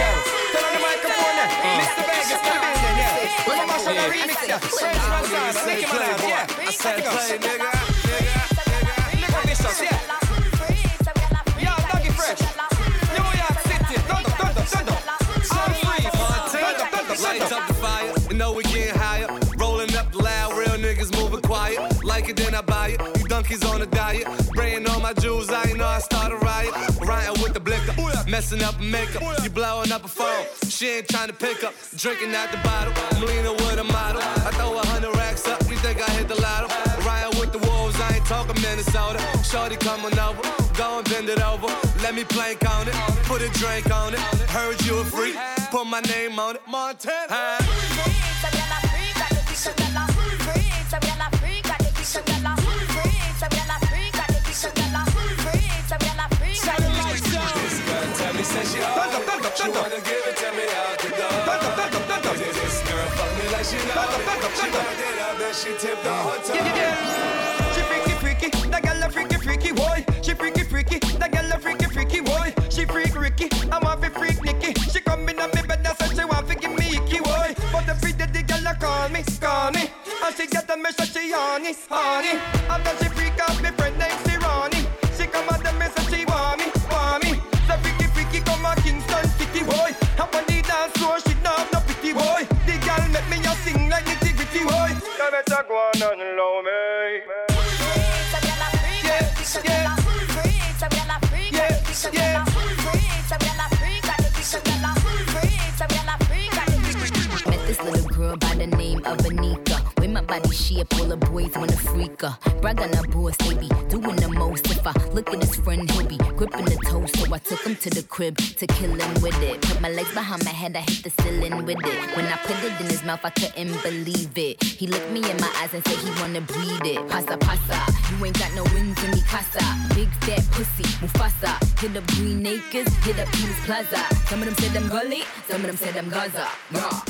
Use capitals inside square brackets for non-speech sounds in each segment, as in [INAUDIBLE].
girls. Turn on the microphone there. Mr. Vegas, come in yeah. When I mash up the remix, yeah. Fresh man sound, Nicki Minaj, yeah. Say Let's go. play, nigga, nigga. Lick up vicious, yeah. Yo, Doggy Fresh. New York City. Thunder, thunder, thunder. All free. Lights up the fire, you know we getting higher. Rolling up loud, real niggas moving quiet. Like it, then I buy it. You donkeys on a diet. Spraying all my jewels, I know I start a riot. Rioting with the blicker, messing up makeup. You blowing up a phone, she ain't trying to pick up. Drinking out the bottle, I'm leaning with a model. I throw a hundred racks up, you think I hit the lotto? Ryan with the wolves, I ain't talking Minnesota. Shorty coming over, go and bend it over. Let me plank on it, put a drink on it. Heard you a freak, put my name on it. Montana. Tell She backed it up, then she tipped the yeah. She freaky, freaky. That girl a freaky, freaky, boy. She freaky, freaky. That girl a freaky, freaky, boy. She freak Ricky. I want to freak Nicky. She come in on bed and say she want to give me icky, boy. But the pretty the girl a call me, call me. And she get a message she honey, honey. After she freak out me friend named Ronnie. She come at the message she want me, want me. The freaky, freaky come a Kingston City, boy. Up on the she not no pity, boy. And love me. Met this little girl by the name of Anika. With my body shape, all the boys wanna freak her. Brag on her they be doing the most. If I look at his friend, he'll be gripping the toast. So I took him to the crib to kill him with it. Put my legs behind my head, I hit the ceiling with it. When I put it in his mouth, I couldn't believe it. He looked me in my eyes and said he wanna breed it. Pasa pasa, you ain't got no wings in me casa. Big fat pussy, Mufasa. Hit up Green Acres, hit up Peter's Plaza. Some of them said I'm gully, some of them said I'm Gaza. Yeah.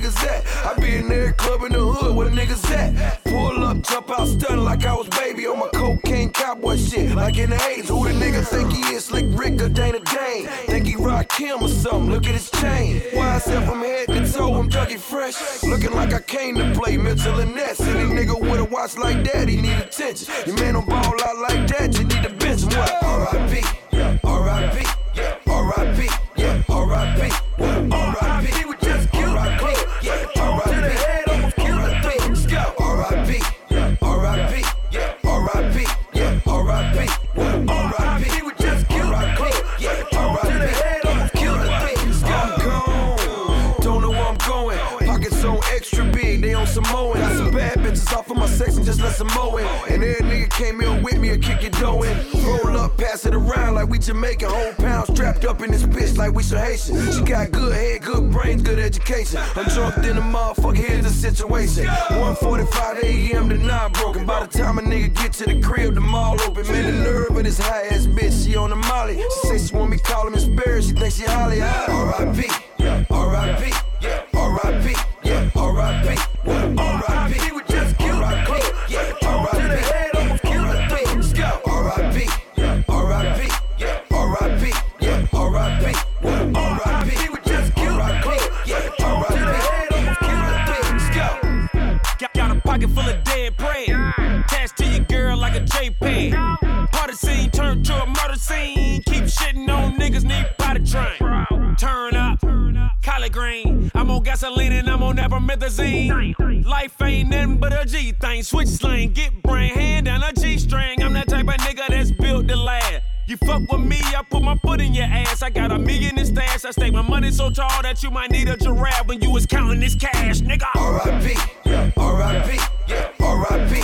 Niggas at. I be in every club in the hood where niggas at. Pull up, jump out, stun like I was baby on my cocaine cowboy shit. Like in the 80s, who the nigga think he is? Slick Rick or Dana Dane? Think he rock him or something? Look at his chain. YSL from head to toe, I'm Dougie Fresh. Looking like I came to play Mitchell and Ness. Any nigga with a watch like that, he need attention. Your man don't ball out like that, you need to bench him. What? R.I.P. on Samoan. Got some bad bitches off of my section, just let some mow in. And every nigga came in with me and kick it dough in. Roll up, pass it around like we Jamaican. Whole pound strapped up in this bitch like we some Haitian. She got good head, good brains, good education. I'm drunk in the motherfucker, here's the situation. 1:45 a.m. to 9 broken. By the time a nigga get to the crib, the mall open. Man, the nerve of this high ass bitch, she on the molly. She say she want me call him Miss Berry, she think she Halle. R.I.P. scene. Keep shitting on niggas, need potty train. Turn up, collard green. I'm on gasoline and I'm on promethazine. Life ain't nothing but a G thing. Switch slang, get brain, hand down a G string. I'm that type of nigga that's built to last. You fuck with me, I put my foot in your ass. I got a million in stash. I stake my money so tall that you might need a giraffe when you was counting this cash, nigga. R.I.P. Yeah, R.I.P. Yeah, R.I.P.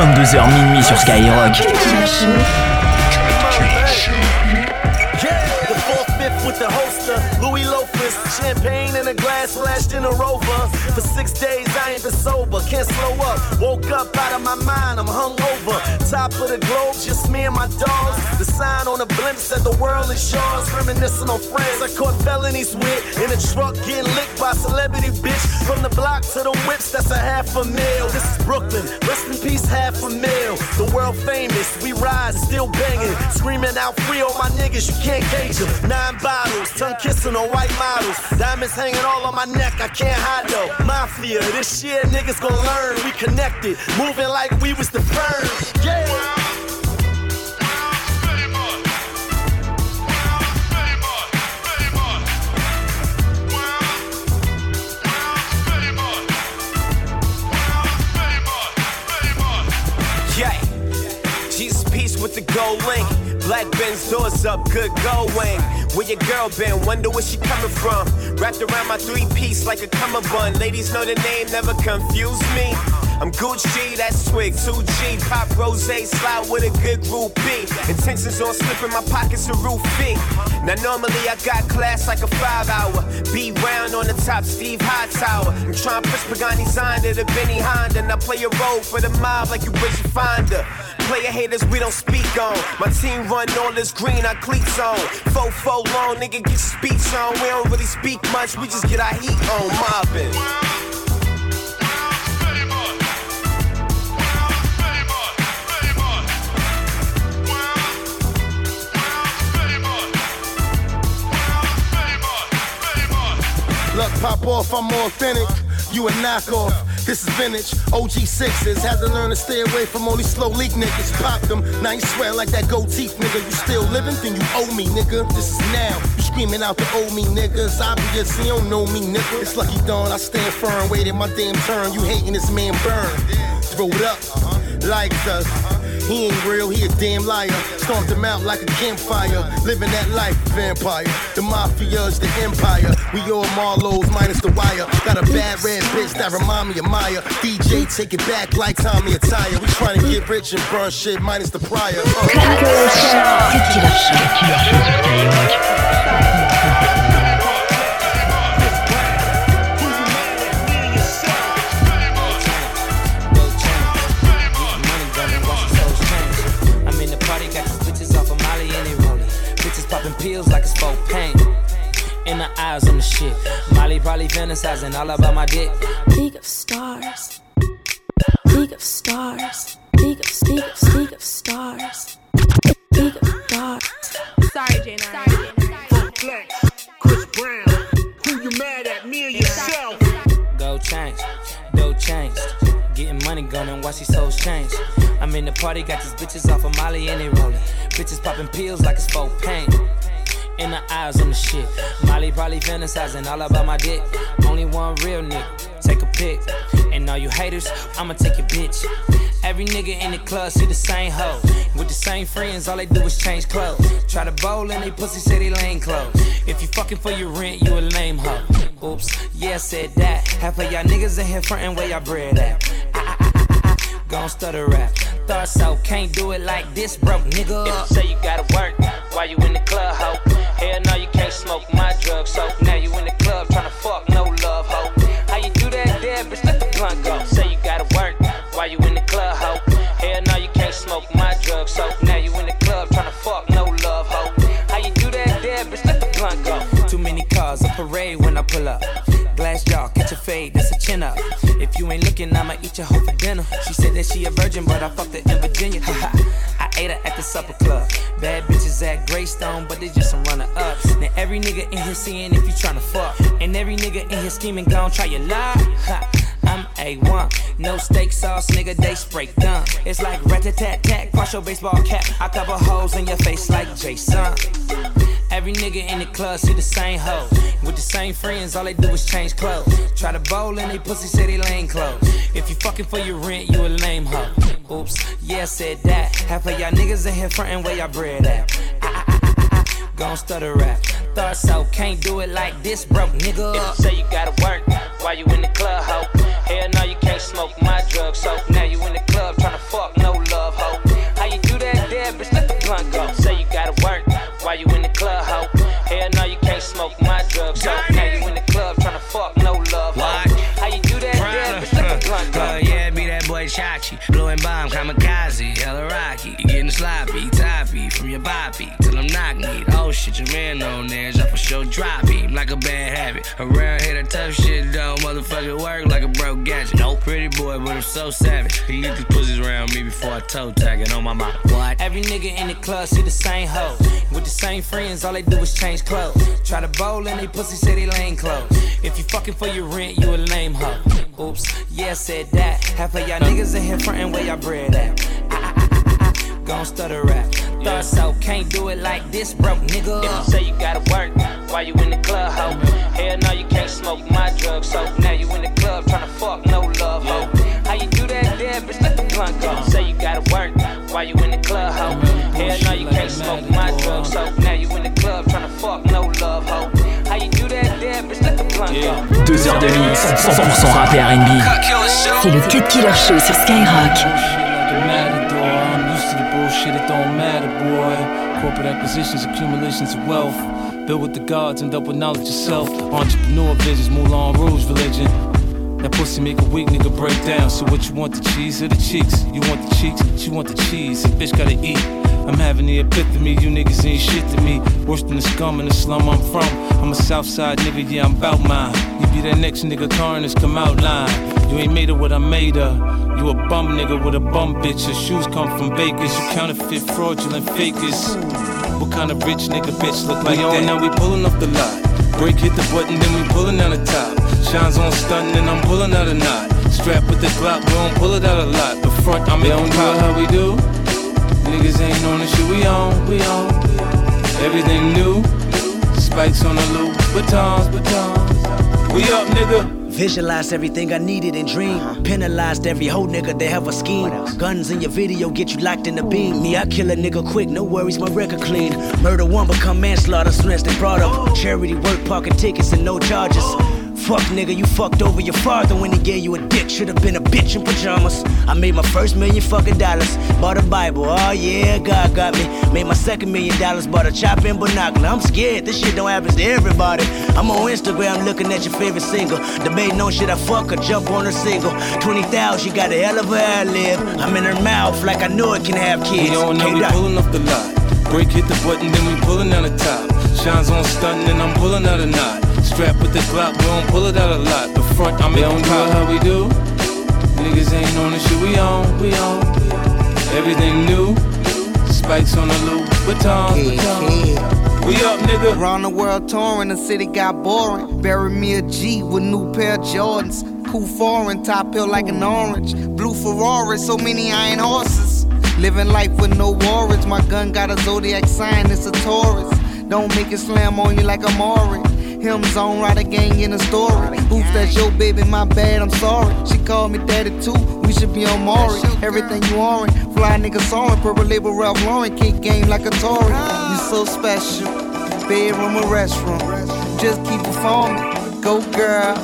22h minuit sur Skyrock. with the holster, Louis loafers, champagne in a glass splashed in a rover. For six days I ain't been sober, can't slow up. Woke up out of my mind, I'm hungover. Top of the globe, just me and my dogs. The sign on the blimp said the world is yours. Reminiscing on friends I caught felonies with in a truck getting licked by celebrity bitch. From the block to the whips, that's a half a mil. This is Brooklyn, rest in peace, half a mil. The world famous, we rise, still banging, screaming out free on my niggas, you can't cage them. Nine bottles, tongue kissing on white models. Diamonds hanging all on my neck, I can't hide though. Mafia, this shit niggas gon' learn. We connected, moving like we was the first. Yeah. Wow. Wow. Famous. Wow. Famous. Famous. Wow. Wow. Famous. Wow. Famous. Famous. Yeah. Jesus peace with the gold link. Black Benz doors up, good going. Where your girl been? Wonder where she coming from. Wrapped around my three piece like a cummerbund. Ladies know the name, never confuse me. I'm Gucci, that's swig, 2G, pop rose, slide with a good group B. Intentions on slipping my pockets a roof B. Now normally I got class like a five hour. Be round on the top, Steve Hightower. I'm trying to push Pagani's under the Benny Honda. And I play a role for the mob like you Richard Fonda. Player haters, we don't speak on. My team run all this green, I cleats on. Fo fo long, nigga get your speech on. We don't really speak much, we just get our heat on. Mobbing. Look, pop off, I'm authentic. You a knockoff. This is vintage. OG sixes. Had to learn to stay away from all these slow leak niggas. Pop them. Now you swear like that gold teeth nigga. You still living? Then you owe me, nigga. This is now. You screaming out the owe me niggas. Obvious, you don't know me, nigga. It's lucky dawn. I stand firm. Waiting my damn turn. You hating this man burn. Throw it up. Like us. He ain't real, he a damn liar. Stomped him out like a campfire. Living that life, vampire. The mafia's the empire. We all Marlo's minus the wire. Got a bad red bitch that remind me of Maya. DJ, take it back like Tommy Attire. We trying to get rich and burn shit minus the prior. Uh. Fantasizing all about my dick. League of stars. League of stars. League of, league of, league of stars. League of stars. Sorry, J9. Sorry, J9. Flex, Chris Brown. Who you mad at, me or yourself? Go change, go change. Getting money gone and watch these souls change. I'm in the party, got these bitches off of Molly and they rolling. Bitches popping pills like it's for pain in the eyes on the shit. Molly probably fantasizing all about my dick. Only one real nigga, take a pic. And all you haters, I'ma take your bitch. Every nigga in the club see the same hoe. With the same friends, all they do is change clothes. Try to bowl and they pussy say they lame clothes. If you fucking for your rent, you a lame hoe. Oops, yeah, said that. Half of y'all niggas in here frontin' where y'all bread at. I, I, Gon' stutter rap. Thought so, can't do it like this, broke nigga. If you say you gotta work while you in the club, hoe. Hell no, you can't smoke my drug, so now you in the club tryna fuck, no love, ho. How you do that, there, bitch? Let the blunt go. Say you gotta work while you in the club, ho. Hell no, you can't smoke my drug, so now you in the club tryna fuck, no love, ho. How you do that, there, bitch? Let the blunt go. Too many cars, a parade when I pull up. Glass jaw, catch a fade, that's a chin up. If you ain't looking, I'ma eat your hoe for dinner. She said that she a virgin, but I fucked her in Virginia. [LAUGHS] I ate her at the supper club. Greystone, but they just some runner ups. Now every nigga in here seeing if you tryna fuck. And every nigga in here scheming, gon' try your. Ha. I'm A1, no steak sauce, nigga, they spray gun. It's like rat tat tat tat, cross your baseball cap. I cover holes in your face like Jason. Every nigga in the club see the same hoe. With the same friends, all they do is change clothes. Try to bowl and they pussy say they clothes. If you fucking for your rent, you a lame hoe. Oops, yeah, said that. Half of y'all niggas in here frontin' where y'all bread at. Gon' stutter rap. Thought so, can't do it like this, broke nigga. If you say you gotta work while you in the club, ho. Hell no, you can't smoke my drugs, so now man on there. I for sure drop him like a bad habit. Around here, that tough shit don't motherfucking work like a broke gadget. No pretty boy, but I'm so savage. He get these pussies around me before I toe tag it on my mouth. What? Every nigga in the club see the same hoe. With the same friends, all they do is change clothes. Try to bowl and they pussy they lane clothes. If you fucking for your rent, you a lame hoe. Oops, yeah, said that. Half of y'all niggas in here frontin' where y'all bread at. Ah, ah, ah, ah. Gon' stutter rap. Thought so, can't do it like this, broke nigga. If you say you gotta work while you in the club, ho. Hell no, you can't smoke my drugs, so now you in the club tryna fuck, no love, ho. How you do that there, bitch? Let the blunt go. Say you gotta work while you in the club, ho. Hell no, you can't smoke my drugs, so now you in the club tryna fuck, no love, ho. How you do that there, bitch? Let the blunt go. Deux heures de mix, 100% rap et R&B. C'est le Cut Killer Show sur Skyrock. like a matador. I'm used to the bullshit, it don't matter, boy. Corporate acquisitions, accumulations of wealth. Built with the gods, end up with knowledge yourself. Entrepreneur visions, Moulin Rouge religion. That pussy make a weak nigga break down. So what you want, the cheese or the cheeks? You want the cheeks, she want the cheese. And bitch gotta eat. I'm having the epitome, you niggas ain't shit to me. Worse than the scum in the slum I'm from. I'm a Southside nigga, yeah, I'm bout mine. You be that next nigga, Carnage, come out line. You ain't made of what I made of. You a bum nigga with a bum bitch. Your shoes come from bakers. You counterfeit, fraudulent fakers. What kind of rich nigga bitch look like that? now we pulling up the lot. Break hit the button, then we pulling out the top. Shines on stunting, and I'm pulling out a knot. Strap with the Glock, we don't pull it out a lot. The front, I'm in pop. how we do. Niggas ain't on the shit we on, we on. Everything new. Spikes on the loop, batons, batons. We up, nigga. Visualized everything I needed and dreamed. Uh-huh. Penalized every whole nigga they have a scheme. Guns in your video get you locked in the beam. Me, I kill a nigga quick, no worries, my record clean. Murder one become manslaughter, snatched and brought up. Oh. Charity work, parking tickets and no charges. Fuck nigga, you fucked over your father when he gave you a dick. Should've been a bitch in pajamas. I made my first million fucking dollars. Bought a Bible, oh yeah, God got me. Made my second million dollars, bought a chop and binocular. I'm scared, this shit don't happen to everybody. I'm on Instagram looking at your favorite single. Debating on shit I fuck or jump on her single. 20,000, she got a hell of a ad lib. I'm in her mouth like I know it can have kids. We on now, Can't we pulling up the lot. Break hit the button, then we pulling out the top. Shines on stunting, and I'm pulling out a knot. Strap with the Glock, we don't pull it out a lot. The front, I'm in pop. how we do. Niggas ain't on the shit we on, we on. Everything new. Spikes on the loop, batons, batons. We up, nigga. Around the world touring, the city got boring. Bury me a G with new pair of Jordans. Cool foreign, top hill like an orange. Blue Ferrari, so many iron horses. Living life with no worries. My gun got a zodiac sign, it's a Taurus. Don't make it slam on you like a Maury. Him zone rider gang in a story. Oops, that's your baby, my bad, I'm sorry. She called me daddy too, we should be on Maury. Everything you orange, fly nigga soaring. Purple label Ralph Lauren, kick game like a Tory. You so special, bedroom or restroom. Just keep performing, go girl.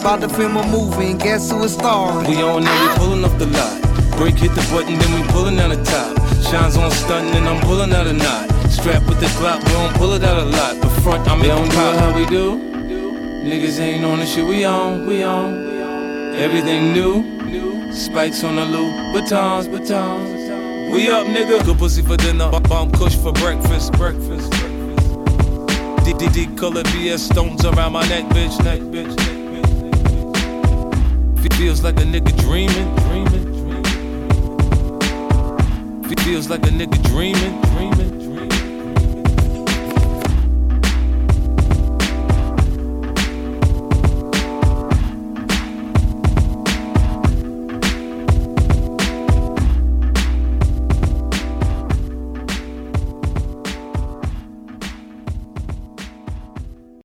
About to film a movie and guess who is starring? We on now, we pulling up the lot. Break hit the button, then we pulling out the top. Shines on stunting, and I'm pulling out a knot. Strap with the Glock, we don't pull it out a lot. The front, I'm in pop. how we do. Niggas ain't on the shit we on, we on. Everything new. Spikes on the loop, batons, batons. We up, nigga. Good pussy for dinner, bomb kush for breakfast, breakfast. DDD color BS stones around my neck, bitch, neck, bitch, neck, bitch. Feels like a nigga dreaming, dreaming, dreaming. Feels like a nigga dreaming, dreaming.